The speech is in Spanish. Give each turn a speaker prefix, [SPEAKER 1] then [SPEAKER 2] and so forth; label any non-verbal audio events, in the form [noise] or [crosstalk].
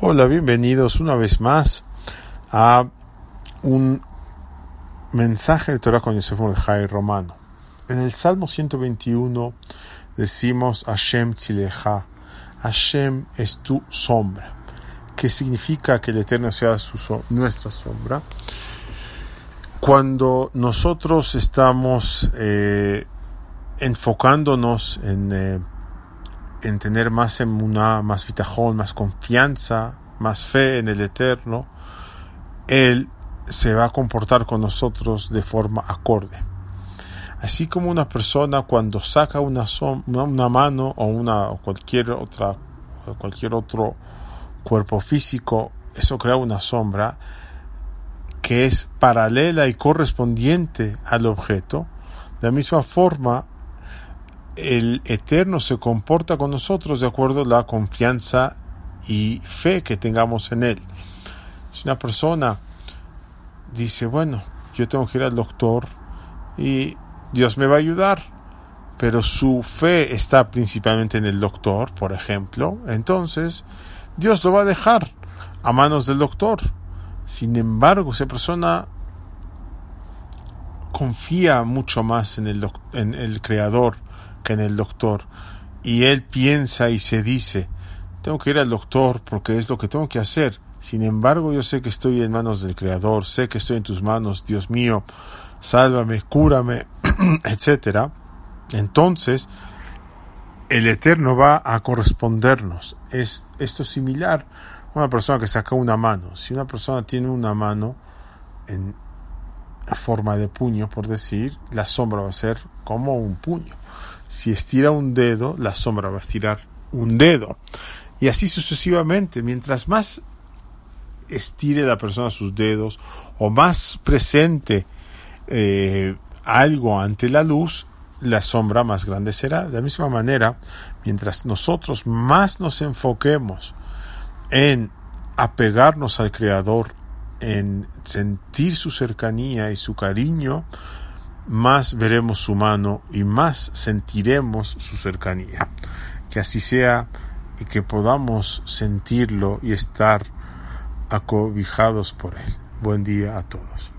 [SPEAKER 1] Hola, bienvenidos una vez más a un mensaje de Torah con Yosef Mordejai Romano. En el Salmo 121 decimos Hashem Tzileja, Hashem es tu sombra, que significa que el Eterno sea su, nuestra sombra. Cuando nosotros estamos eh, enfocándonos en eh, en tener más emuná, más vitajón, más confianza, más fe en el Eterno, Él se va a comportar con nosotros de forma acorde. Así como una persona cuando saca una, una mano o una cualquier otra cualquier otro cuerpo físico, eso crea una sombra que es paralela y correspondiente al objeto. De la misma forma, el Eterno se comporta con nosotros de acuerdo a la confianza y fe que tengamos en Él. Si una persona dice, bueno, yo tengo que ir al doctor y Dios me va a ayudar, pero su fe está principalmente en el doctor, por ejemplo, entonces Dios lo va a dejar a manos del doctor. Sin embargo, esa persona confía mucho más en el, en el Creador, en el doctor. Y él piensa y se dice, tengo que ir al doctor porque es lo que tengo que hacer. Sin embargo, yo sé que estoy en manos del Creador, sé que estoy en tus manos, Dios mío, sálvame, cúrame, [clears throat] etcétera. Entonces, el Eterno va a correspondernos. Es esto similar a una persona que saca una mano. Si una persona tiene una mano en forma de puño, por decir, la sombra va a ser como un puño. Si estira un dedo, la sombra va a estirar un dedo. Y así sucesivamente. Mientras más estire la persona sus dedos o más presente eh, algo ante la luz, la sombra más grande será. De la misma manera, mientras nosotros más nos enfoquemos en apegarnos al Creador, en sentir su cercanía y su cariño, más veremos su mano y más sentiremos su cercanía. Que así sea y que podamos sentirlo y estar acobijados por él. Buen día a todos.